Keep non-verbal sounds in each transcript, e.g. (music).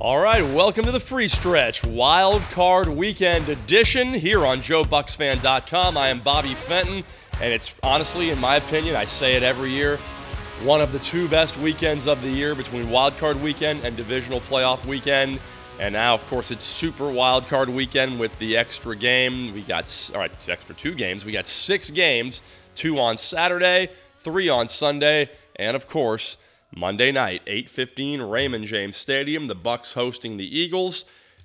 All right, welcome to the free stretch, wild card weekend edition here on JoeBucsFan.com. I am Bobby Fenton, and it's honestly, in my opinion, I say it every year, one of the two best weekends of the year between wild card weekend and divisional playoff weekend. And now, of course, it's super wild card weekend with the extra game. We got, all right, extra two games. We got six games, two on Saturday, three on Sunday, and of course, Monday night, 8:15, Raymond James Stadium. The Bucs hosting the Eagles,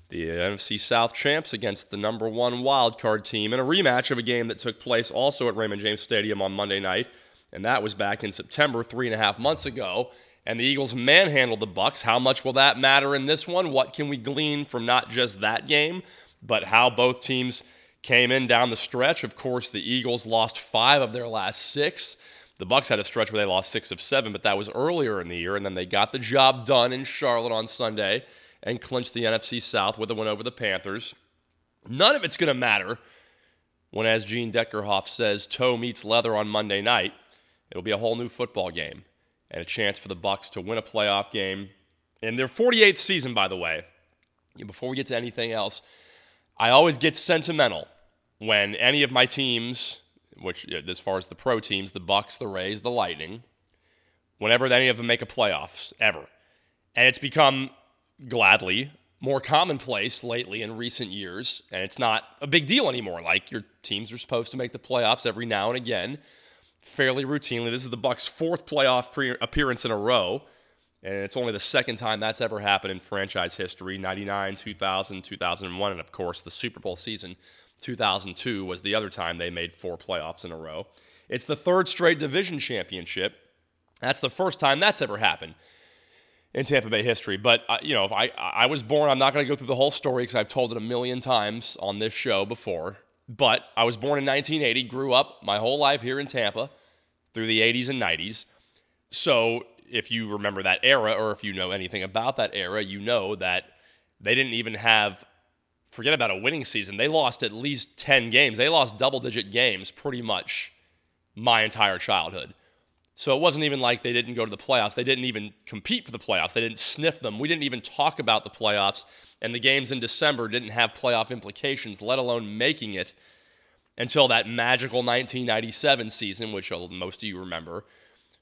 the NFC South champs against the number one wild card team, in a rematch of a game that took place also at Raymond James Stadium on Monday night, and that was back in September, three and a half months ago. And the Eagles manhandled the Bucs. How much will that matter in this one? What can we glean from not just that game, but how both teams came in down the stretch? Of course, the Eagles lost five of their last six. The Bucs had a stretch where they lost six of seven, but that was earlier in the year, and then they got the job done in Charlotte on Sunday and clinched the NFC South with a win over the Panthers. None of it's going to matter when, as Gene Deckerhoff says, toe meets leather on Monday night. It'll be a whole new football game and a chance for the Bucs to win a playoff game in their 48th season. By the way, before we get to anything else, I always get sentimental when any of my teams which as far as the pro teams, the Bucs, the Rays, the Lightning, whenever any of them make a playoffs ever. And it's become gladly more commonplace lately in recent years, and it's not a big deal anymore. Like your teams are supposed to make the playoffs every now and again, fairly routinely. This is the Bucs' fourth playoff pre- appearance in a row, and it's only the second time that's ever happened in franchise history: 99, 2000, 2001, and of course the Super Bowl season 2002 was the other time they made four playoffs in a row. It's the third straight division championship. That's the first time that's ever happened in Tampa Bay history. But uh, you know, if I I was born, I'm not going to go through the whole story because I've told it a million times on this show before. But I was born in 1980, grew up my whole life here in Tampa through the 80s and 90s. So if you remember that era, or if you know anything about that era, you know that they didn't even have forget about a winning season. They lost at least 10 games. They lost double digit games pretty much my entire childhood. So it wasn't even like they didn't go to the playoffs. They didn't even compete for the playoffs. They didn't sniff them. We didn't even talk about the playoffs. And the games in December didn't have playoff implications, let alone making it until that magical 1997 season, which uh, most of you remember,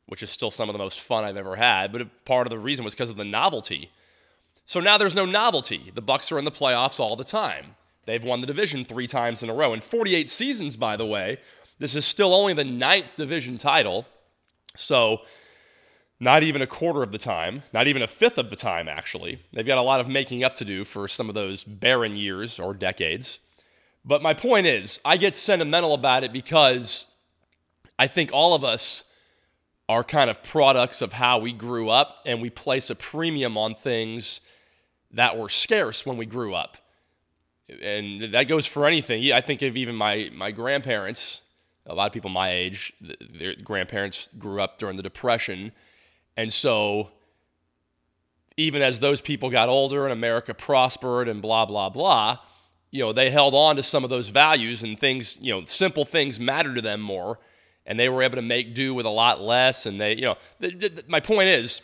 which is still some of the most fun I've ever had. But part of the reason was because of the novelty so now there's no novelty. The Bucs are in the playoffs all the time. They've won the division three times in a row. In 48 seasons, by the way, this is still only the ninth division title. So not even a quarter of the time, not even a fifth of the time, actually. They've got a lot of making up to do for some of those barren years or decades. But my point is, I get sentimental about it because I think all of us are kind of products of how we grew up and we place a premium on things that were scarce when we grew up. And that goes for anything. I think of even my, my grandparents, a lot of people my age, their grandparents grew up during the Depression. And so, even as those people got older and America prospered and blah, blah, blah, you know, they held on to some of those values and things, you know, simple things matter to them more. And they were able to make do with a lot less. And they, you know, th- th- my point is,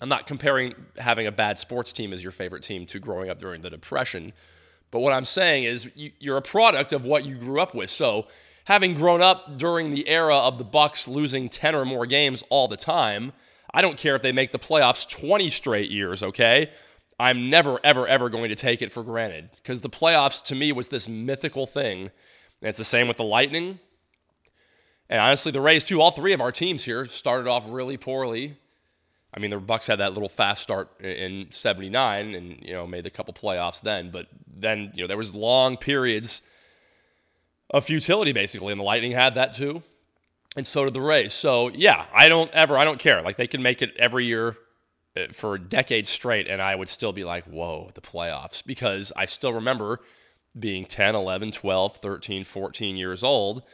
I'm not comparing having a bad sports team as your favorite team to growing up during the Depression. But what I'm saying is you're a product of what you grew up with. So having grown up during the era of the Bucs losing 10 or more games all the time, I don't care if they make the playoffs 20 straight years, okay? I'm never, ever, ever going to take it for granted because the playoffs to me was this mythical thing. And it's the same with the Lightning. And honestly, the Rays, too. All three of our teams here started off really poorly. I mean, the Bucs had that little fast start in '79, and you know made a couple playoffs then. But then you know there was long periods of futility basically, and the Lightning had that too, and so did the Rays. So yeah, I don't ever, I don't care. Like they can make it every year uh, for decades straight, and I would still be like, whoa, the playoffs, because I still remember being 10, 11, 12, 13, 14 years old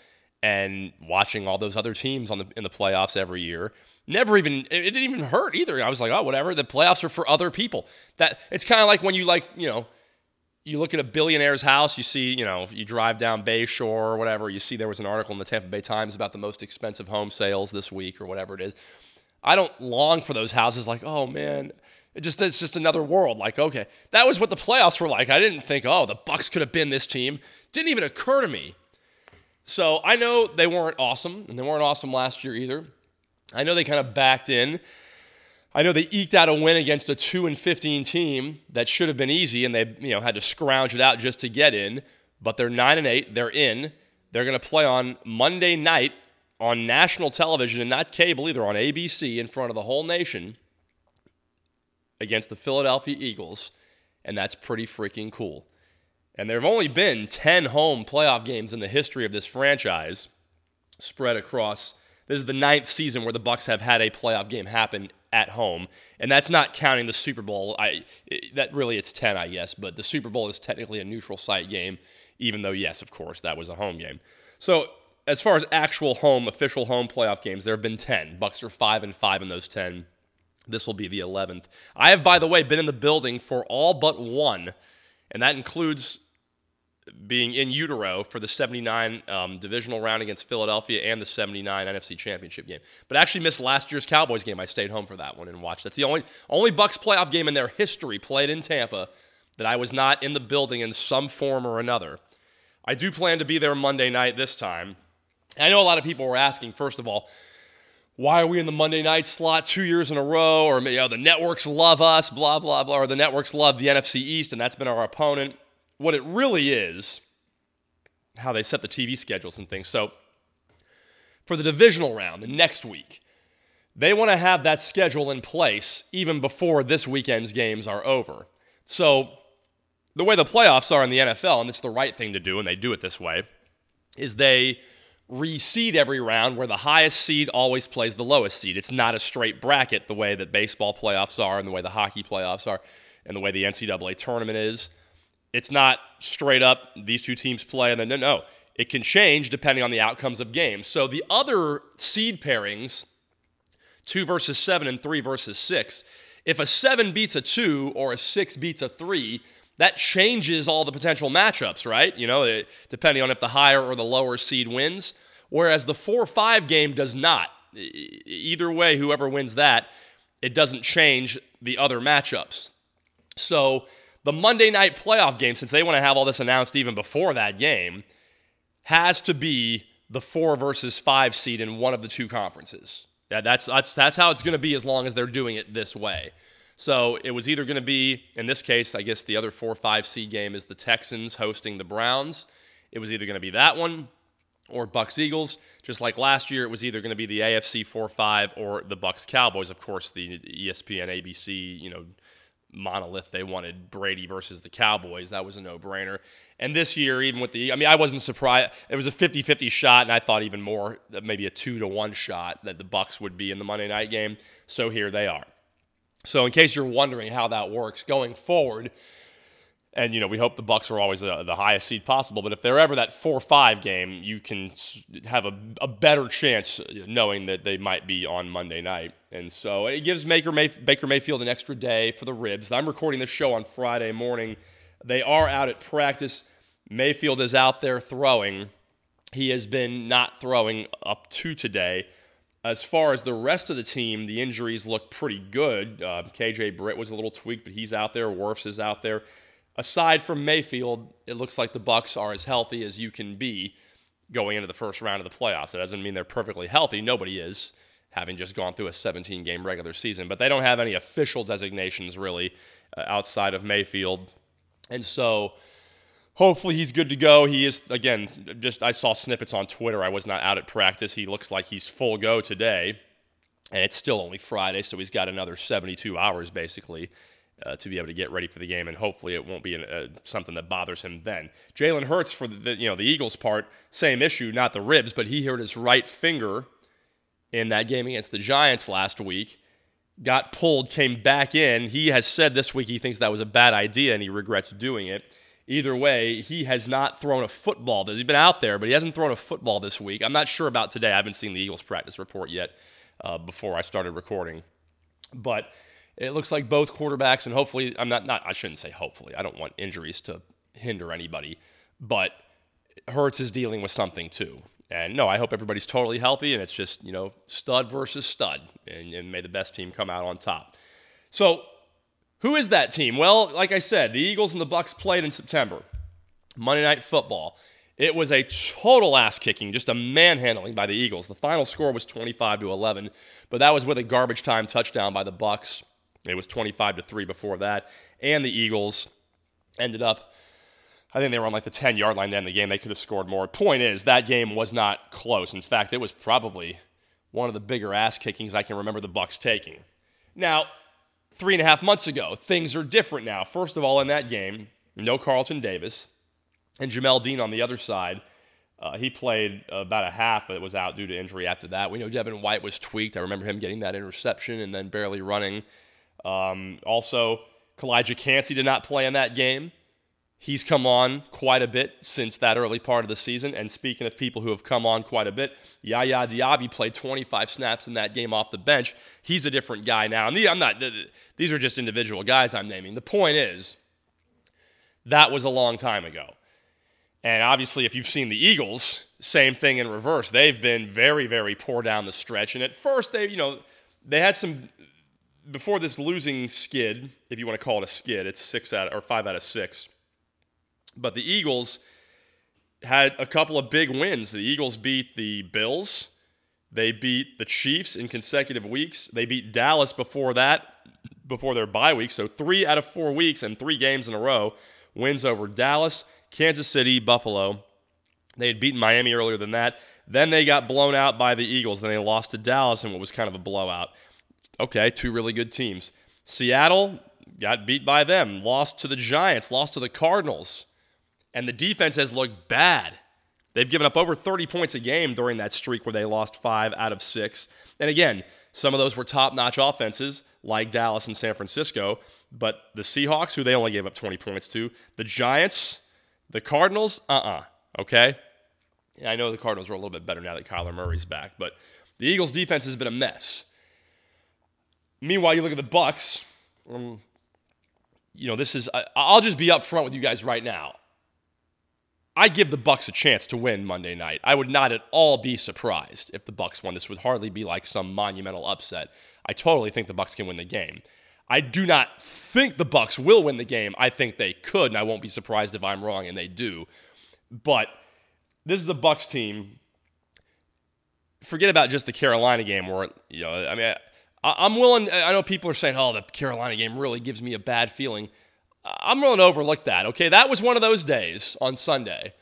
and watching all those other teams on the in the playoffs every year never even it didn't even hurt either. I was like, oh, whatever. The playoffs are for other people. That it's kind of like when you like, you know, you look at a billionaire's house, you see, you know, you drive down Bayshore or whatever, you see there was an article in the Tampa Bay Times about the most expensive home sales this week or whatever it is. I don't long for those houses like, oh man, It just it's just another world. Like, okay, that was what the playoffs were like. I didn't think, oh, the Bucs could have been this team. Didn't even occur to me. So I know they weren't awesome, and they weren't awesome last year either. I know they kind of backed in. I know they eked out a win against a 2 and 15 team that should have been easy and they, you know, had to scrounge it out just to get in, but they're 9 and 8, they're in. They're going to play on Monday night on national television and not cable either on ABC in front of the whole nation against the Philadelphia Eagles, and that's pretty freaking cool. And there have only been 10 home playoff games in the history of this franchise spread across this is the ninth season where the Bucs have had a playoff game happen at home, and that's not counting the Super Bowl. I that really it's 10, I guess, but the Super Bowl is technically a neutral site game, even though yes, of course, that was a home game. So as far as actual home official home playoff games, there have been 10. Bucs are 5 and 5 in those 10. This will be the 11th. I have, by the way, been in the building for all but one, and that includes being in utero for the 79 um, divisional round against Philadelphia and the 79 NFC Championship game. But actually missed last year's Cowboys game. I stayed home for that one and watched. That's the only only Bucs playoff game in their history played in Tampa that I was not in the building in some form or another. I do plan to be there Monday night this time. I know a lot of people were asking, first of all, why are we in the Monday night slot two years in a row? Or you know, the networks love us, blah, blah, blah. Or the networks love the NFC East, and that's been our opponent. What it really is, how they set the TV schedules and things. So for the divisional round, the next week, they want to have that schedule in place even before this weekend's games are over. So the way the playoffs are in the NFL, and it's the right thing to do, and they do it this way, is they reseed every round where the highest seed always plays the lowest seed. It's not a straight bracket the way that baseball playoffs are and the way the hockey playoffs are and the way the NCAA tournament is. It's not straight up these two teams play and then no no. It can change depending on the outcomes of games. So the other seed pairings, 2 versus 7 and 3 versus 6, if a 7 beats a 2 or a 6 beats a 3, that changes all the potential matchups, right? You know, it, depending on if the higher or the lower seed wins. Whereas the 4 5 game does not. Either way, whoever wins that, it doesn't change the other matchups. So the Monday night playoff game, since they want to have all this announced even before that game, has to be the 4 versus 5 seed in one of the two conferences. Yeah, that's, that's, that's how it's going to be as long as they're doing it this way. So it was either going to be, in this case, I guess the other 4 5 seed game is the Texans hosting the Browns. It was either going to be that one or Bucs Eagles. Just like last year, it was either going to be the AFC 4 5 or the Bucs Cowboys. Of course, the ESPN, ABC, you know, monolith they wanted Brady versus the Cowboys. That was a no brainer. And this year, even with the, I mean, I wasn't surprised. It was a 50 50 shot, and I thought even more, maybe a 2 to 1 shot that the Bucs would be in the Monday night game. So here they are. So, in case you're wondering how that works going forward, and you know we hope the Bucs are always the highest seed possible. But if they're ever that four-five game, you can have a, a better chance knowing that they might be on Monday night. And so it gives Baker, Mayf- Baker Mayfield an extra day for the ribs. I'm recording this show on Friday morning. They are out at practice. Mayfield is out there throwing. He has been not throwing up to today. As far as the rest of the team, the injuries look pretty good. Uh, KJ Britt was a little tweaked, but he's out there. Wirfs is out there. Aside from Mayfield, it looks like the Bucs are as healthy as you can be going into the first round of the playoffs. It doesn't mean they're perfectly healthy. Nobody is, having just gone through a 17 game regular season. But they don't have any official designations really uh, outside of Mayfield. And so hopefully he's good to go. He is again. Just I saw snippets on Twitter. I was not out at practice. He looks like he's full go today, and it's still only Friday, so he's got another 72 hours basically. Uh, to be able to get ready for the game, and hopefully it won't be an, uh, something that bothers him then. Jalen Hurts, for the, the, you know the Eagles' part, same issue, not the ribs, but he hurt his right finger in that game against the Giants last week. Got pulled, came back in. He has said this week he thinks that was a bad idea and he regrets doing it. Either way, he has not thrown a football. He's been out there, but he hasn't thrown a football this week. I'm not sure about today. I haven't seen the Eagles practice report yet uh, before I started recording. But it looks like both quarterbacks, and hopefully, I'm not, not, I shouldn't say hopefully. I don't want injuries to hinder anybody, but Hurts is dealing with something too. And no, I hope everybody's totally healthy and it's just, you know, stud versus stud, and, and may the best team come out on top. So Who is that team? Well, like I said, the Eagles and the Bucs played in September. Monday Night Football. It was a total ass kicking, just a manhandling by the Eagles. The final score was 25 to 11, but that was with a garbage time touchdown by the Bucs. It was 25 to 3 before that, and the Eagles ended up I think they were on like the 10 yard line to end the game. They could have scored more. Point is, that game was not close. In fact, it was probably one of the bigger ass kickings I can remember the Bucs taking. Now, three and a half months ago, things are different now. First of all, in that game, no Carlton Davis and Jamel Dean on the other side. Uh, he played about a half, but was out due to injury after that. We know Devin White was tweaked. I remember him getting that interception and then barely running. Um, also, Calijah Kancey did not play in that game. He's come on quite a bit since that early part of the season. And speaking of people who have come on quite a bit, Yaya Diaby played 25 snaps in that game off the bench. He's a different guy now. And I'm not, these are just individual guys I'm naming. The point is, that was a long time ago. And obviously, if you've seen the Eagles, same thing in reverse. They've been very, very poor down the stretch. And at first, they, you know, they had some before this losing skid, if you want to call it a skid. It's six out of, or five out of six but the Eagles had a couple of big wins. The Eagles beat the Bills. They beat the Chiefs in consecutive weeks. They beat Dallas before that, before their bye week. So three out of four weeks and three games in a row wins over Dallas, Kansas City, Buffalo. They had beaten Miami earlier than that. Then they got blown out by the Eagles. Then they lost to Dallas in what was kind of a blowout. Okay, two really good teams. Seattle got beat by them, lost to the Giants, lost to the Cardinals and the defense has looked bad. They've given up over 30 points a game during that streak where they lost five out of six. And again, some of those were top notch offenses like Dallas and San Francisco, but the Seahawks, who they only gave up 20 points to, the Giants, the Cardinals, uh uh-uh, uh, okay? I know the Cardinals are a little bit better now that Kyler Murray's back, but the Eagles' defense has been a mess. Meanwhile, you look at the Bucs. Um, you know, this is. I, I'll just be upfront with you guys right now. I give the Bucs a chance to win Monday night. I would not at all be surprised if the Bucs won. This would hardly be like some monumental upset. I totally think the Bucs can win the game. I do not think the Bucs will win the game. I think they could, and I won't be surprised if I'm wrong and they do. But this is a Bucs team. Forget about just the Carolina game, where you know, I mean, I, am willing. I know people are saying, "Oh, the Carolina game really gives me a bad feeling." I'm willing to overlook that. Okay, that was one of those days on Sunday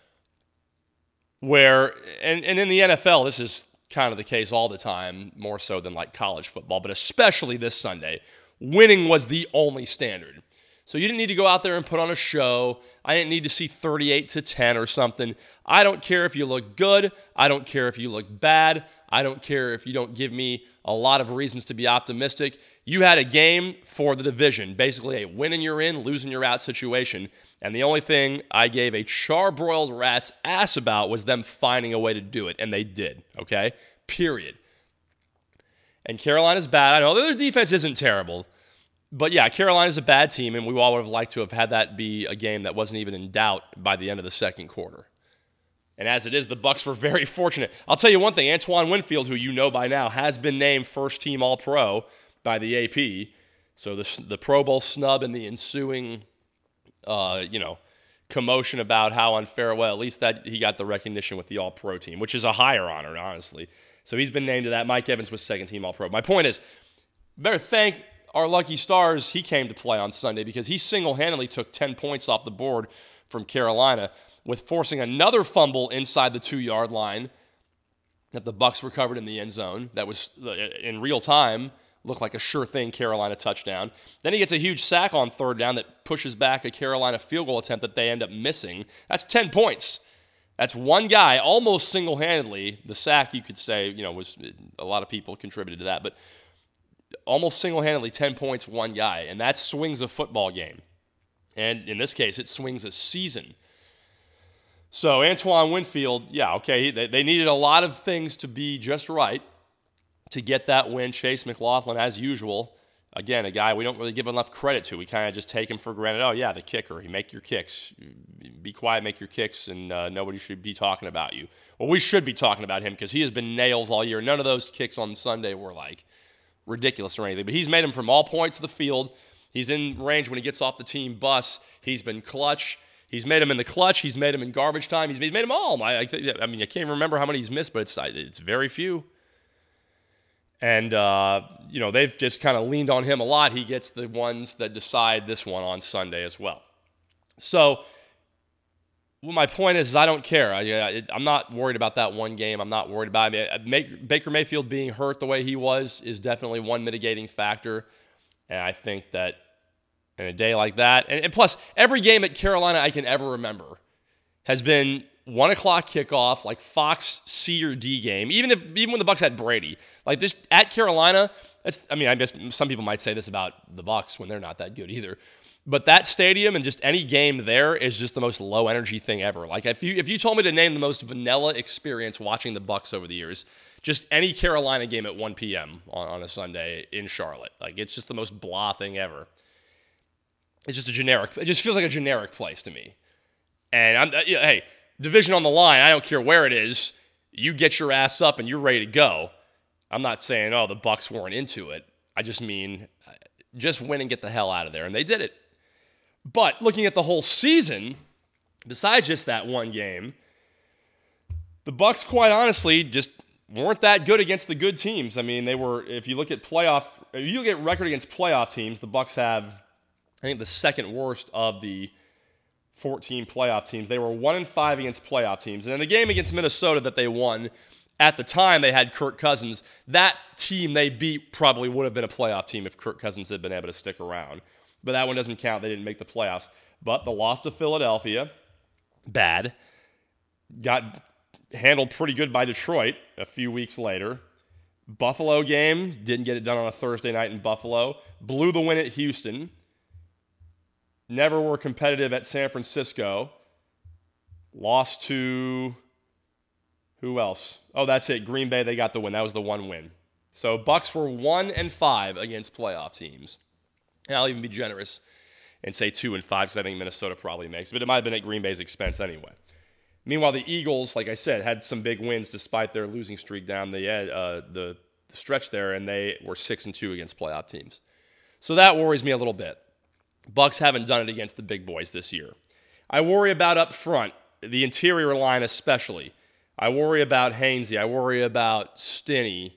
where, and, and in the NFL, this is kind of the case all the time, more so than like college football, but especially this Sunday, winning was the only standard. So you didn't need to go out there and put on a show. I didn't need to see 38 to 10 or something. I don't care if you look good. I don't care if you look bad. I don't care if you don't give me a lot of reasons to be optimistic. You had a game for the division, basically a winning you're in, losing you're out situation. And the only thing I gave a charbroiled rat's ass about was them finding a way to do it. And they did, okay? Period. And Carolina's bad. I know their defense isn't terrible. But yeah, Carolina's a bad team, and we all would have liked to have had that be a game that wasn't even in doubt by the end of the second quarter. And as it is, the Bucs were very (laughs) fortunate. I'll tell you one thing: Antoine Winfield, who you know by now, has been named first team All Pro by the AP. So the the Pro Bowl snub and the ensuing, uh, you know, commotion about how unfair. Well, at least that he got the recognition with the All Pro team, which is a higher honor, honestly. So he's been named to that. Mike Evans was second team All Pro. My point is, better thank our lucky stars he came to play on Sunday because he single handedly took 10 points off the board from Carolina with forcing another fumble inside the two yard line that the Bucs recovered in the end zone. That was uh, in real time looked like a sure thing Carolina touchdown. Then he gets a huge sack on third down that pushes back a Carolina field goal attempt that they end up missing. That's 10 points. That's one guy almost single handedly. The sack, you could say, you know, was a lot of people contributed to that, but almost single handedly 10 points, one guy. And that swings a football game. And in this case, it swings a season. So Antoine Winfield, yeah, okay, they, they needed a lot of things to be just right to get that win. Chase McLaughlin, as usual, again, a guy we don't really give enough credit to. We kind of just take him for granted. Oh yeah, the kicker. He make your kicks. Be quiet, make your kicks, and uh, nobody should be talking about you. Well, we should be talking about him because he has been nails all year. None of those kicks on Sunday were like ridiculous or anything, but he's made them from all points of the field. He's in range when he gets off the team bus. He's been clutch. He's made him in the clutch. He's made him in garbage time. He's, made him all. I, I, I, mean, I can't even remember how many he's missed, but it's it's very few. And uh, you know they've just kind of leaned on him a lot. He gets the ones that decide this one on Sunday as well. So well, my point is, is I don't care. I, am not worried about that one game. I'm not worried about it. Baker Mayfield being hurt the way he was is definitely one mitigating factor. And I think that in a day like that, and, and plus, every game at Carolina I can ever remember has been one o'clock kickoff, like Fox C or D game. Even if even when the Bucs had Brady, like this at Carolina, that's I mean, I guess some people might say this about the Bucs when they're not that good either. But that stadium and just any game there is just the most low energy thing ever. Like if you if you told me to name the most vanilla experience watching the Bucs over the years, just any Carolina game at 1 p.m. on, on a Sunday in Charlotte. Like it's just the most blah thing ever. It's just a generic. It just feels like a generic place to me. And I'm uh, hey, division on the line. I don't care where it is. You get your ass up and you're ready to go. I'm not saying oh the Bucs weren't into it. I just mean uh, just win and get the hell out of there, and they did it. But looking at the whole season, besides just that one game, the Bucs quite honestly, just weren't that good against the good teams. I mean, they were. If you look at playoff, if you look at record against playoff teams, the Bucs have, I think, the second worst of the 14 playoff teams. They were one and five against playoff teams, and in the game against Minnesota that they won, at the time they had Kirk Cousins. That team they beat probably would have been a playoff team if Kirk Cousins had been able to stick around but that one doesn't count. They didn't make the playoffs. But the loss to Philadelphia, bad. Got handled pretty good by Detroit a few weeks later. Buffalo game, didn't get it done on a Thursday night in Buffalo. Blew the win at Houston. Never were competitive at San Francisco. Lost to who else? Oh, that's it. Green Bay, they got the win. That was the one win. So Bucs were one and five against playoff teams. And I'll even be generous and say two and five because I think Minnesota probably makes but it might have been at Green Bay's expense anyway. Meanwhile, the Eagles, like I said, had some big wins despite their losing streak down the uh, the, stretch there, and they were six and two against playoff teams. So that worries me a little bit. Bucs haven't done it against the big boys this year. I worry about up front, the interior line especially. I worry about Hainsey. I worry about Stinnie.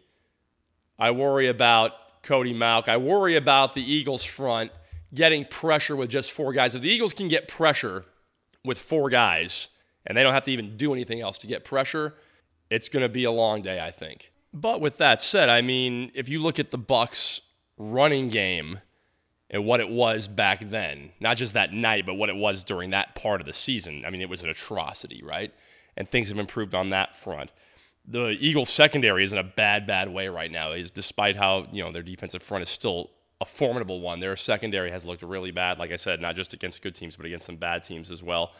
I worry about Cody Mauch. I worry about the Eagles front getting pressure with just four guys. If the Eagles can get pressure with four guys and they don't have to even do anything else to get pressure, it's going to be a long day, I think. But with that said, I mean, if you look at the Bucs running game and what it was back then, not just that night, but what it was during that part of the season, I mean, it was an atrocity, right? And things have improved on that front the Eagles secondary is in a bad, bad way right now. Is despite how you know their defensive front is still a formidable one. Their secondary has looked really bad. Like I said, not just against good teams, but against some bad teams as well.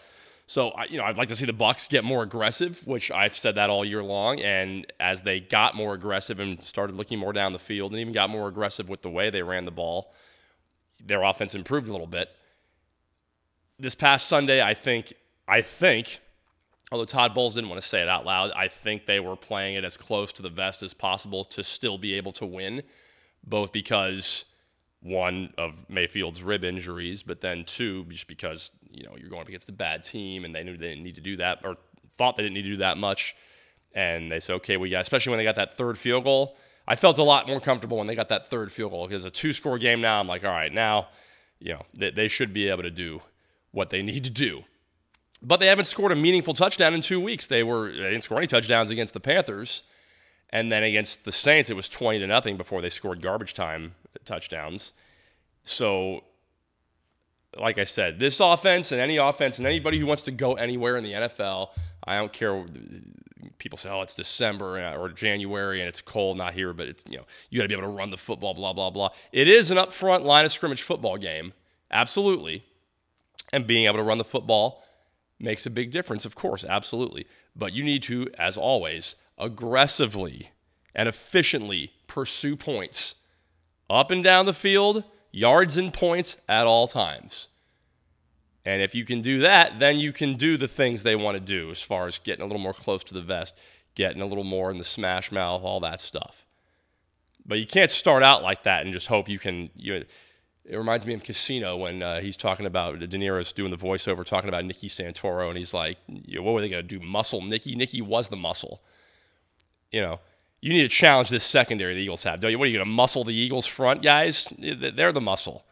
So you know, I'd like to see the Bucs get more aggressive, which I've said that all year long. And as they got more aggressive and started looking more down the field, and even got more aggressive with the way they ran the ball, their offense improved a little bit. This past Sunday, I think, I think although Todd Bowles didn't want to say it out loud, I think they were playing it as close to the vest as possible to still be able to win, both because one of Mayfield's rib injuries, but then two, just because you know you're going up against a bad team and they knew they didn't need to do that or thought they didn't need to do that much, and they said, okay, we got, especially when they got that third field goal. I felt a lot more comfortable when they got that third field goal because a two-score game now. I'm like, all right, now, you know, they, they should be able to do what they need to do but they haven't scored a meaningful touchdown in two weeks. They were they didn't score any touchdowns against the Panthers, and then against the Saints it was twenty to nothing before they scored garbage time touchdowns. So, like I said, this offense and any offense and anybody who wants to go anywhere in the NFL, I don't care. People say, "Oh, it's December or January and it's cold, not here," but it's you know you got to be able to run the football. Blah blah blah. It is an upfront line of scrimmage football game, absolutely, and being able to run the football makes a big difference, of course, absolutely. But you need to, as always, aggressively and efficiently pursue points up and down the field, yards and points at all times. And if you can do that, then you can do the things they want to do as far as getting a little more close to the vest, getting a little more in the smash mouth, all that stuff. But you can't start out like that and just hope you can you It reminds me of Casino when uh, he's talking about De Niro's doing the voiceover, talking about Nicky Santoro, and he's like, "What were they going to do? Muscle Nicky? Nicky was the muscle." You know, you need to challenge this secondary the Eagles have. Don't you? What are you going to muscle the Eagles front guys? They're the muscle.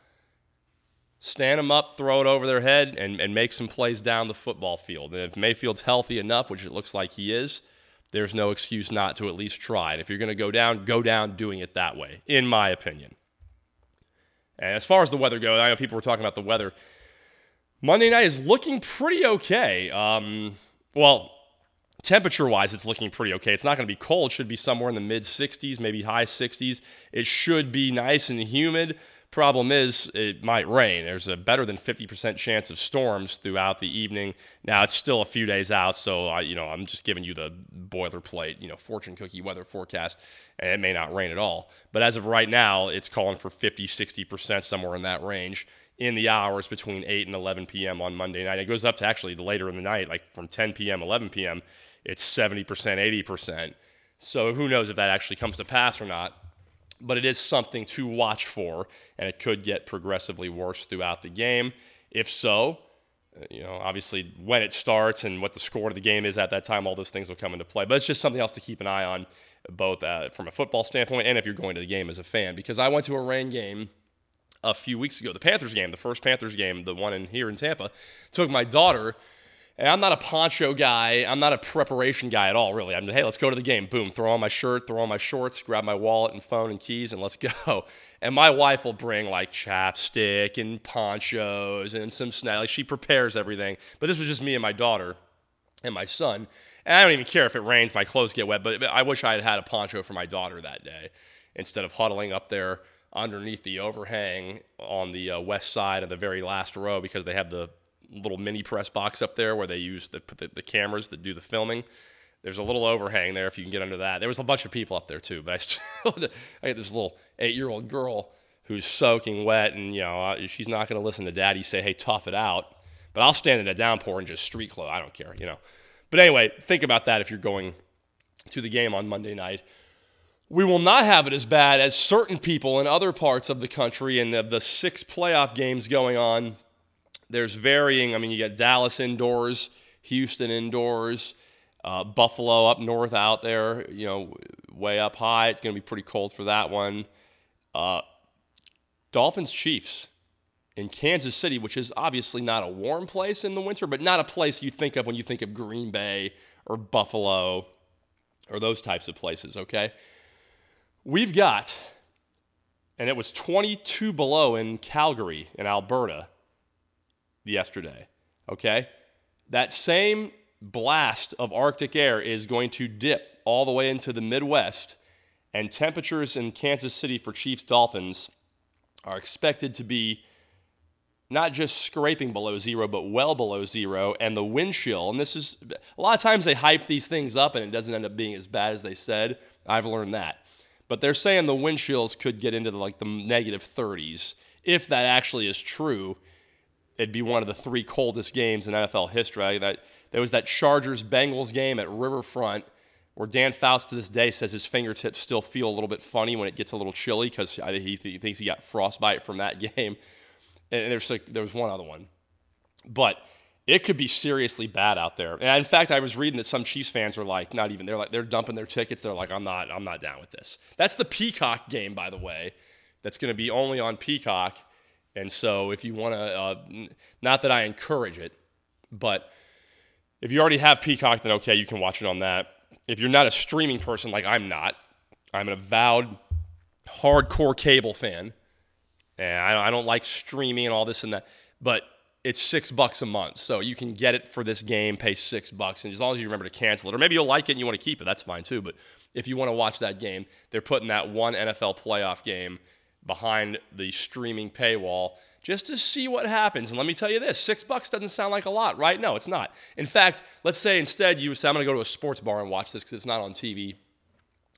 Stand them up, throw it over their head, and, and make some plays down the football field. And if Mayfield's healthy enough, which it looks like he is, there's no excuse not to at least try. And if you're going to go down, go down doing it that way, in my opinion. And as far as the weather goes, I know people were talking about the weather. Monday night is looking pretty okay. Um, well, temperature wise, it's looking pretty okay. It's not going to be cold. It should be somewhere in the mid 60s, maybe high 60s. It should be nice and humid. Problem is, it might rain. There's a better than 50% chance of storms throughout the evening. Now, it's still a few days out, so I, you know, I'm just giving you the boilerplate, you know, fortune cookie weather forecast, and it may not rain at all. But as of right now, it's calling for 50, 60%, somewhere in that range in the hours between 8 and 11 p.m. on Monday night. It goes up to actually the later in the night, like from 10 p.m., 11 p.m., it's 70%, 80%. So who knows if that actually comes to pass or not but it is something to watch for, and it could get progressively worse throughout the game. If so, uh, you know, obviously when it starts and what the score of the game is at that time, all those things will come into play. But it's just something else to keep an eye on, both uh, from a football standpoint and if you're going to the game as a fan. Because I went to a rain game a few weeks ago, the Panthers game, the first Panthers game, the one in here in Tampa. Took my daughter I'm not a poncho guy. I'm not a preparation guy at all, really. I'm hey, let's go to the game. Boom, throw on my shirt, throw on my shorts, grab my wallet and phone and keys, and let's go. (laughs) And my wife will bring like chapstick and ponchos and some snacks. Like she prepares everything. But this was just me and my daughter and my son. And I don't even care if it rains, my clothes get wet. But I wish I had had a poncho for my daughter that day instead of huddling up there underneath the overhang on the uh, west side of the very last row because they have the little mini press box up there where they use the, the, the cameras that do the filming. There's a little overhang there if you can get under that. There was a bunch of people up there too, but I still (laughs) I get this little eight year old girl who's soaking wet, and you know she's not going to listen to daddy say, "Hey, tough it out." But I'll stand in a downpour and just street clothes. I don't care, you know. But anyway, think about that if you're going to the game on Monday night. We will not have it as bad as certain people in other parts of the country and the, the six playoff games going on there's varying. I mean, you got Dallas indoors, Houston indoors, uh, Buffalo up north out there, you know, way up high. It's going to be pretty cold for that one. Uh, Dolphins Chiefs in Kansas City, which is obviously not a warm place in the winter, but not a place you think of when you think of Green Bay or Buffalo or those types of places, okay? We've got, and it was 22 below in Calgary in Alberta yesterday. Okay? That same blast of Arctic air is going to dip all the way into the Midwest, and temperatures in Kansas City for Chiefs Dolphins are expected to be not just scraping below zero, but well below zero. And the wind chill, and this is a lot of times they hype these things up and it doesn't end up being as bad as they said. I've learned that. But they're saying the wind chills could get into the, like the negative 30s. If that actually is true, it'd be one of the three coldest games in NFL history. That there was that Chargers Bengals game at Riverfront where Dan Fouts to this day says his fingertips still feel a little bit funny when it gets a little chilly because he, he, thinks he got frostbite from that (laughs) game. And there's like, there was one other one, but it could be seriously bad out there. And in fact, I was reading that some Chiefs fans are like, not even they're like they're dumping their tickets. They're like, I'm not, I'm not down with this. That's the Peacock game, by the way. That's going to be only on Peacock and so, if you want to, uh, not that I encourage it, but if you already have Peacock, then okay, you can watch it on that. If you're not a streaming person like I'm not, I'm an avowed hardcore cable fan, and I don't like streaming and all this and that, but it's six bucks a month. So you can get it for this game, pay six bucks, and as long as you remember to cancel it, or maybe you'll like it and you want to keep it, that's fine too. But if you want to watch that game, they're putting that one NFL playoff game behind the streaming paywall just to see what happens. And let me tell you this six bucks doesn't sound like a lot, right? No, it's not. In fact, let's say instead you say, I'm going to go to a sports bar and watch this because it's not on TV.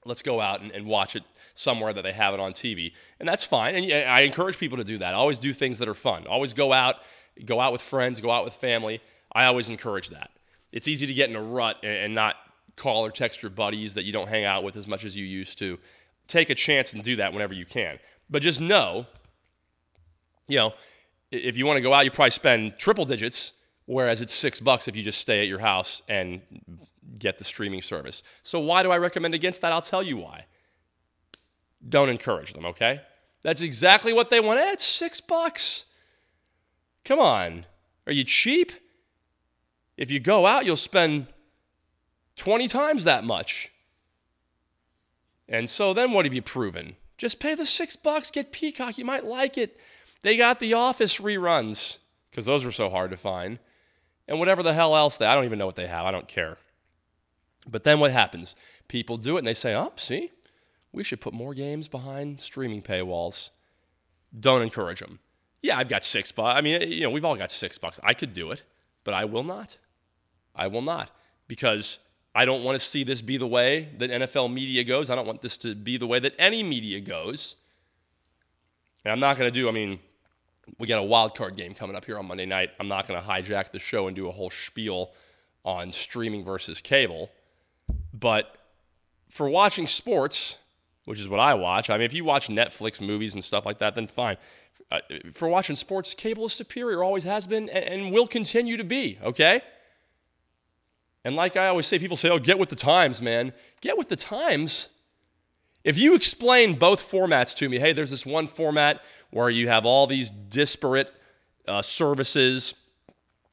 Let's go out and, and, watch it somewhere that they have it on TV. And that's fine. And I encourage people to do that. Always do things that are fun. Always go out, go out with friends, go out with family. I always encourage that. It's easy to get in a rut and, and not call or text your buddies that you don't hang out with as much as you used to. Take a chance and do that whenever you can. But just know you know, if you want to go out, you probably spend triple digits, whereas it's six bucks if you just stay at your house and get the streaming service. So why do I recommend against that? I'll tell you why. Don't encourage them, okay? That's exactly what they want. Eh, it's six bucks. Come on. Are you cheap? If you go out, you'll spend 20 times that much. And so then what have you proven? Just pay the six bucks, get Peacock. You might like it. They got the Office reruns because those were so hard to find. And whatever the hell else they, I don't even know what they have. I don't care. But then what happens? People do it and they say, oh, see, we should put more games behind streaming paywalls. Don't encourage them. Yeah, I've got six bucks. I mean, eh, you know, we've all got six bucks. I could do it, but I will not. I will not because I don't want to see this be the way that NFL media goes. I don't want this to be the way that any media goes. And I'm not going to do, I mean, we got a wild card game coming up here on Monday night. I'm not going to hijack the show and do a whole spiel on streaming versus cable. But for watching sports, which is what I watch, I mean, if you watch Netflix movies and stuff like that, then fine. Uh, for watching sports, cable is superior, always has been, and, and will continue to be, okay? And like I always say, people say, oh, get with the times, man. Get with the times. If you explain both formats to me, hey, there's this one format where you have all these disparate uh, services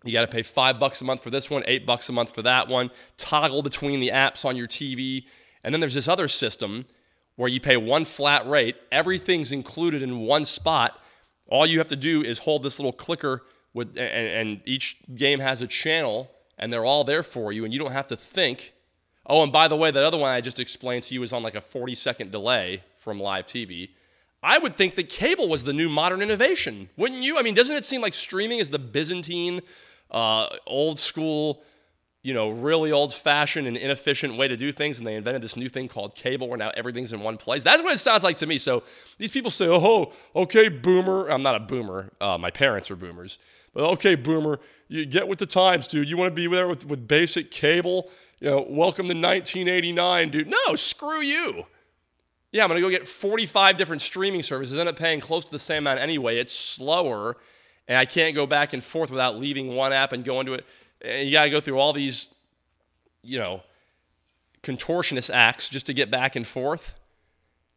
you got to pay five bucks a month for this one, eight bucks a month for that one, toggle between the apps on your TV. And then there's this other system where you pay one flat rate, everything's included in one spot. All you have to do is hold this little clicker with and, and each game has a channel and they're all there for you and you don't have to think. Oh, and by the way, that other one I just explained to you is on like a 40 second delay from live TV. I would think that cable was the new modern innovation, wouldn't you? I mean, doesn't it seem like streaming is the Byzantine uh, old school, you know, really old fashioned and inefficient way to do things. And they invented this new thing called cable where now everything's in one place. That's what it sounds like to me. So these people say, oh, okay, boomer. I'm not a boomer. Uh, my parents are boomers. But okay, boomer, you get with the times, dude. You want to be there with, with basic cable? You know, welcome to 1989, dude. No, screw you. Yeah, I'm going to go get 45 different streaming services, end up paying close to the same amount anyway. It's slower and I can't go back and forth without leaving one app and going to it. And you got to go through all these, you know, contortionist acts just to get back and forth.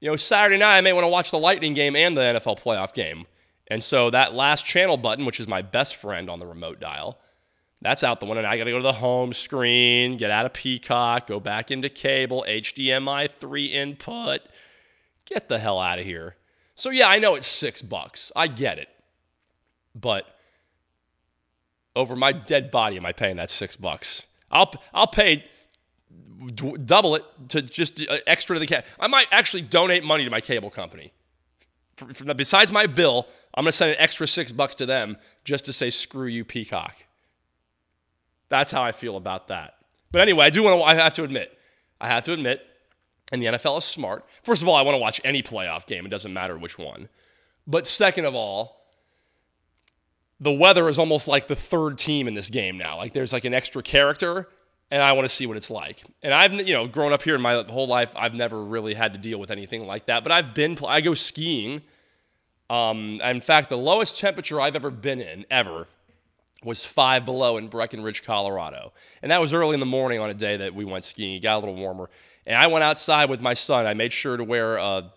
You know, Saturday night I may want to watch the Lightning game and the NFL playoff game. And so that last channel button, which is my best friend on the remote dial, that's out the window. I got to go to the home screen, get out of Peacock, go back into cable, HDMI 3 input. Get the hell out of here. So yeah, I know it's 6 bucks. I get it. But over my dead body, am I paying that six bucks? I'll I'll pay double it to just uh, extra to the cat. I might actually donate money to my cable company. For, for, besides my bill, I'm going to send an extra six bucks to them just to say screw you, Peacock. That's how I feel about that. But anyway, I do want to. I have to admit, I have to admit, and the NFL is smart. First of all, I want to watch any playoff game. It doesn't matter which one. But second of all, the weather is almost like the third team in this game now. Like there's like an extra character, and I want to see what it's like. And I've you know grown up here in my whole life, I've never really had to deal with anything like that. But I've been I go skiing. Um, in fact, the lowest temperature I've ever been in ever was five below in Breckenridge, Colorado, and that was early in the morning on a day that we went skiing. It got a little warmer, and I went outside with my son. I made sure to wear a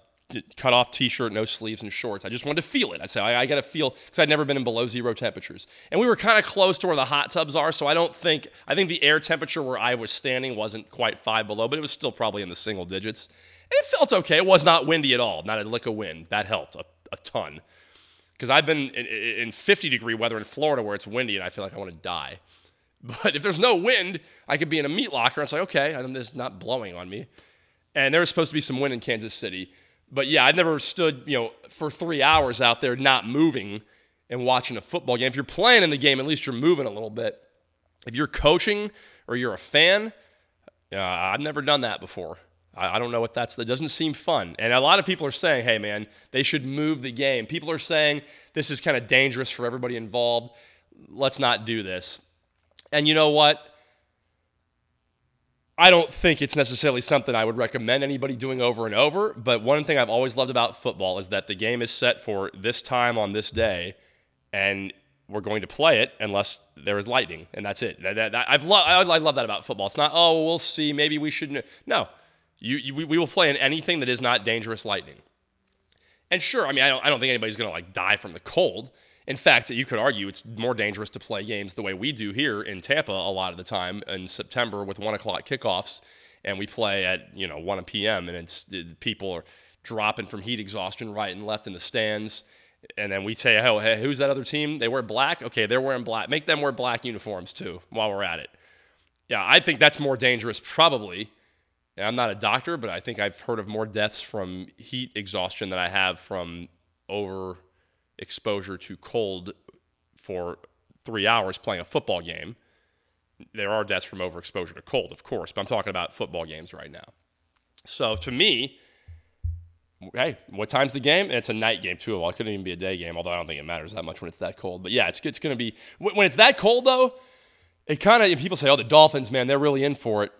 cut off t-shirt, no sleeves and shorts. I just wanted to feel it. I said, I, I got to feel, because I'd never been in below zero temperatures. And we were kind of close to where the hot tubs are, so I don't think, I think the air temperature where I was standing wasn't quite five below, but it was still probably in the single digits. And it felt okay. It was not windy at all, not a lick of wind. That helped a ton. Because I've been in, in 50 degree weather in Florida where it's windy and I feel like I want to die. (laughs) But if there's no wind, I could be in a meat locker and it's like, okay, I'm just not blowing on me. And there was supposed to be some wind in Kansas City but yeah, I've never stood, you know, for three hours out there not moving and watching a football game. If you're playing in the game, at least you're moving a little bit. If you're coaching or you're a fan, uh, I've never done that before. I, I don't know what that's. That doesn't seem fun. And a lot of people are saying, "Hey, man, they should move the game." People are saying this is kind of dangerous for everybody involved. Let's not do this. And you know what? I don't think it's necessarily something I would recommend anybody doing over and over. But one thing I've always loved about football is that the game is set for this time on this day, and we're going to play it unless there is lightning, and that's it. That, that, that, I've lo- I, I love that about football. It's not oh we'll see maybe we shouldn't. No, you, you we will play in anything that is not dangerous lightning. And sure, I mean I don't I don't think anybody's going to like die from the cold. In fact, you could argue it's more dangerous to play games the way we do here in Tampa a lot of the time in September with one o'clock kickoffs, and we play at you know one p.m. and it's people are dropping from heat exhaustion right and left in the stands. And then we say, oh, hey, who's that other team? They wear black. Okay, they're wearing black. Make them wear black uniforms too while we're at it. Yeah, I think that's more dangerous probably. I'm not a doctor, but I think I've heard of more deaths from heat exhaustion than I have from over exposure to cold for three hours playing a football game. There are deaths from overexposure to cold, of course, but I'm talking about football games right now. So to me, hey, what time's the game? It's a night game too. Well, it couldn't even be a day game, although I don't think it matters that much when it's that cold. But yeah, it's it's going to be when it's that cold though. It kind of people say, oh, the Dolphins, man, they're really in for it.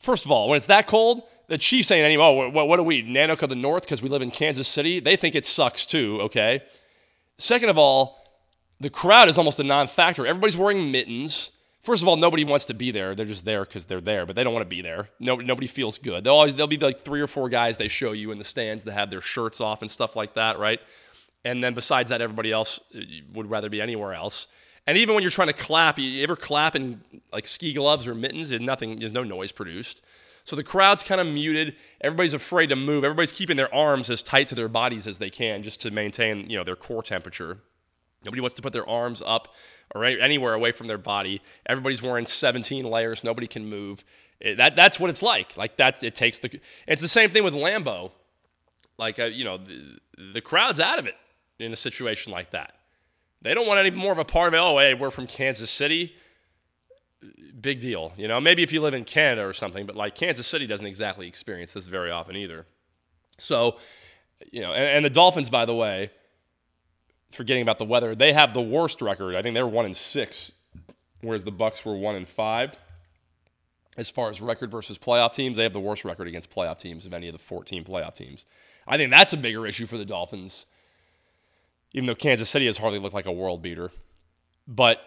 First of all, when it's that cold, the Chiefs ain't anymore. Oh, what, what are we, Nanook of the North, because we live in Kansas City? They think it sucks too, okay? Second of all, the crowd is almost a non factor. Everybody's wearing mittens. First of all, nobody wants to be there. They're just there because they're there, but they don't want to be there. No, nobody feels good. They'll always there'll be like three or four guys they show you in the stands that have their shirts off and stuff like that, right? And then besides that, everybody else uh, would rather be anywhere else. And even when you're trying to clap, you ever clap in like ski gloves or mittens? And nothing, there's no noise produced. So the crowd's kind of muted. Everybody's afraid to move. Everybody's keeping their arms as tight to their bodies as they can just to maintain, you know, their core temperature. Nobody wants to put their arms up or anywhere away from their body. Everybody's wearing 17 layers. Nobody can move. It, that that's what it's like. Like that, it takes the. It's the same thing with Lambeau. Like uh, you know, the, the crowd's out of it in a situation like that. They don't want any more of a part of it. Oh, hey, we're from Kansas City big deal. You know, maybe if you live in Canada or something, but like Kansas City doesn't exactly experience this very often either. So, you know, and, and the Dolphins, by the way, forgetting about the weather, they have the worst record. I think they were one in six, whereas the Bucs were one in five. As far as record versus playoff teams, they have the worst record against playoff teams of any of the 14 playoff teams. I think that's a bigger issue for the Dolphins, even though Kansas City has hardly looked like a world beater. But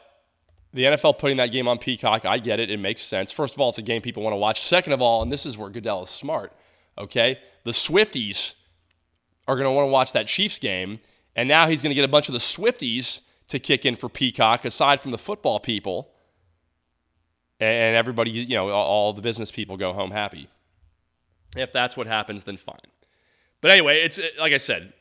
the NFL putting that game on Peacock, I get it. It makes sense. First of all, it's a game people want to watch. Second of all, and this is where Goodell is smart, okay? The Swifties are going to want to watch that Chiefs game. And now he's going to get a bunch of the Swifties to kick in for Peacock, aside from the football people. And everybody, you know, all the business people go home happy. If that's what happens, then fine. But anyway, it's like I said,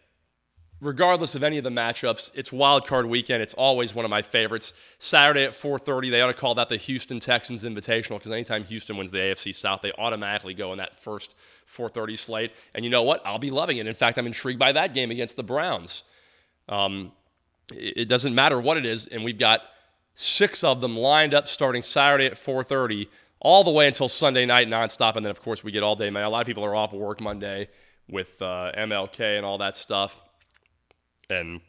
regardless of any of the matchups, it's wild card weekend. It's always one of my favorites. Saturday at 4:30, they ought to call that the Houston Texans Invitational because anytime Houston wins the AFC South, they automatically go in that first 4:30 slate. And you know what? I'll be loving it. In fact, I'm intrigued by that game against the Browns. Um, it doesn't matter what it is, and we've got six of them lined up starting Saturday at 4:30 all the way until Sunday night nonstop, and then of course we get all day. Man, a lot of people are off work Monday with uh, MLK and all that stuff. And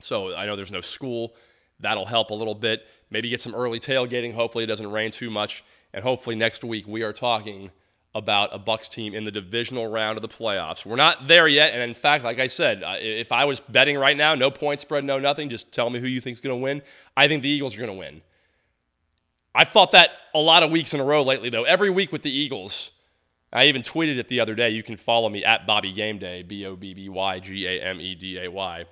so I know there's no school. That'll help a little bit. Maybe get some early tailgating. Hopefully it doesn't rain too much. And hopefully next week we are talking about a Bucs team in the divisional round of the playoffs. We're not there yet, and in fact, like I said, if I was betting right now, no point spread, no nothing, just tell me who you think is going to win. I think the Eagles are going to win. I've thought that a lot of weeks in a row lately, though. Every week with the Eagles, I even tweeted it the other day. You can follow me at Bobby Game Day, B O B B Y G A M E D A Y.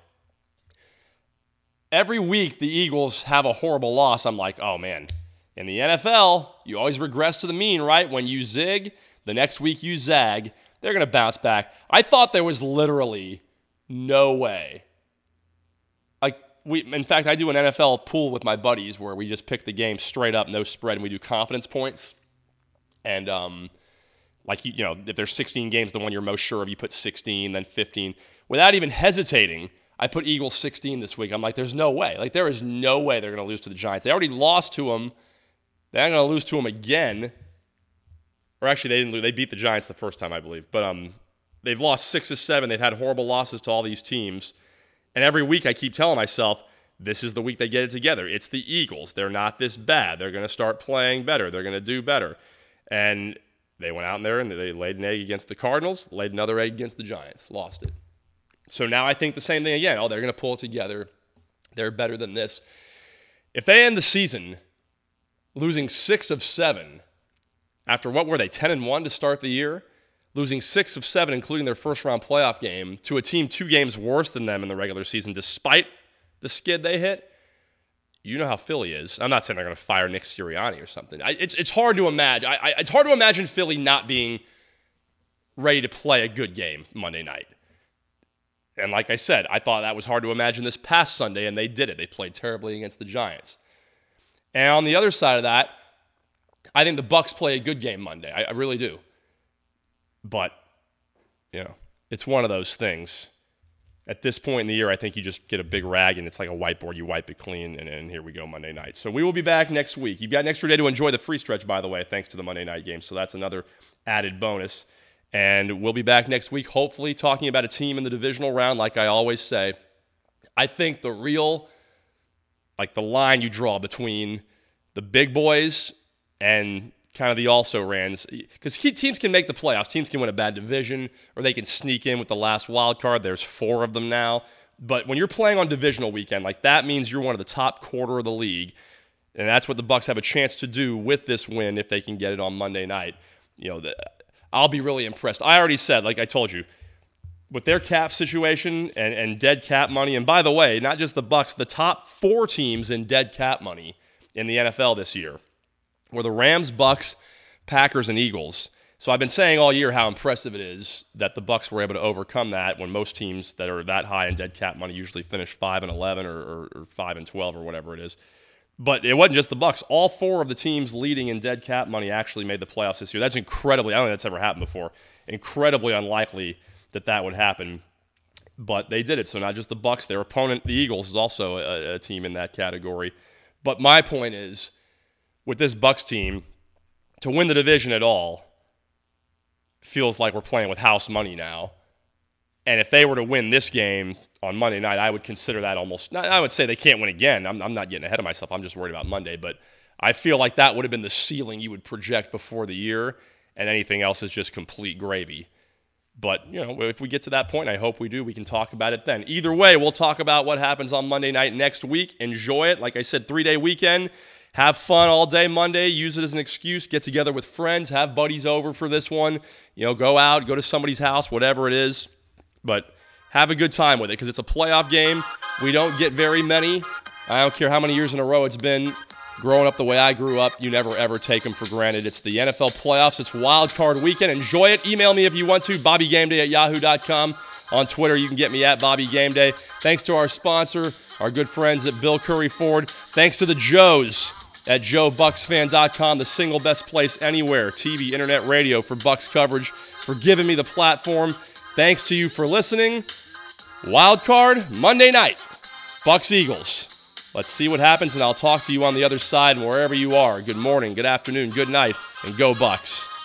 Every week, the Eagles have a horrible loss. I'm like, oh man, in the NFL, you always regress to the mean, right? When you zig, the next week you zag, they're going to bounce back. I thought there was literally no way. Like we, in fact, I do an NFL pool with my buddies where we just pick the game straight up, no spread, and we do confidence points. And um, like, you, you know, if there's 16 games, the one you're most sure of, you put 16, then 15. Without even hesitating, I put Eagles 16 this week. I'm like, there's no way. Like, there is no way they're going to lose to the Giants. They already lost to them. They're going to lose to them again. Or actually, they didn't lose. They beat the Giants the first time, I believe. But um, they've lost six to seven. They've had horrible losses to all these teams. And every week I keep telling myself, this is the week they get it together. It's the Eagles. They're not this bad. They're going to start playing better. They're going to do better. And they went out in there and they laid an egg against the Cardinals, laid another egg against the Giants, lost it. So now I think the same thing again. Oh, they're going to pull it together. They're better than this. If they end the season losing six of seven after what were they, 10 and 1 to start the year? Losing six of seven, including their first round playoff game, to a team two games worse than them in the regular season, despite the skid they hit. You know how Philly is. I'm not saying they're going to fire Nick Sirianni or something. I, it's, it's hard to imagine. I, I, it's hard to imagine Philly not being ready to play a good game Monday night. And like I said, I thought that was hard to imagine this past Sunday, and they did it. They played terribly against the Giants. And on the other side of that, I think the Bucs play a good game Monday. I, I really do. But, you know, it's one of those things. At this point in the year, I think you just get a big rag and it's like a whiteboard. You wipe it clean, and, and here we go Monday night. So we will be back next week. You've got an extra day to enjoy the free stretch, by the way, thanks to the Monday night game. So that's another added bonus. And we'll be back next week, hopefully, talking about a team in the divisional round, like I always say. I think the real, like the line you draw between the big boys and kind of the also rans because teams can make the playoffs. Teams can win a bad division or they can sneak in with the last wild card. There's four of them now. But when you're playing on divisional weekend, like that means you're one of the top quarter of the league. And that's what the Bucs have a chance to do with this win if they can get it on Monday night. You know, the, I'll be really impressed. I already said, like I told you, with their cap situation and, and dead cap money, and by the way, not just the Bucs, the top four teams in dead cap money in the NFL this year were the Rams, Bucs, Packers, and Eagles. So I've been saying all year how impressive it is that the Bucs were able to overcome that when most teams that are that high in dead cap money usually finish five and eleven or, or, or five and twelve or whatever it is. But it wasn't just the Bucs. All four of the teams leading in dead cap money actually made the playoffs this year. That's incredibly. I don't think that's ever happened before. Incredibly unlikely that that would happen, but they did it. So not just the Bucs. Their opponent, the Eagles, is also a, a team in that category. But my point is with this Bucs team to win the division at all feels like we're playing with house money now. And if they were to win this game on Monday night, I would consider that almost. I would say they can't win again. I'm, I'm not getting ahead of myself. I'm just worried about Monday. But I feel like that would have been the ceiling you would project before the year, and anything else is just complete gravy. But, you know, if we get to that point, I hope we do, we can talk about it then. Either way, we'll talk about what happens on Monday night next week. Enjoy it. Like I said, three day weekend. Have fun all day Monday. Use it as an excuse. Get together with friends. Have buddies over for this one. You know, go out, go to somebody's house, whatever it is. But have a good time with it because it's a playoff game. We don't get very many. I don't care how many years in a row it's been. Growing up the way I grew up, you never ever take them for granted. It's the NFL playoffs. It's wild card weekend. Enjoy it. Email me if you want to. BobbyGameDay at yahoo.com. On Twitter, you can get me at Bobby Game Day. Thanks to our sponsor, our good friends at Bill Currie Ford. Thanks to the Joes at JoeBucsFan.com, the single best place anywhere, TV, internet, radio for Bucs coverage, for giving me the platform. Thanks to you for listening. Wild card Monday night, Bucs Eagles. Let's see what happens, and I'll talk to you on the other side wherever you are. Good morning, good afternoon, good night, and go Bucs.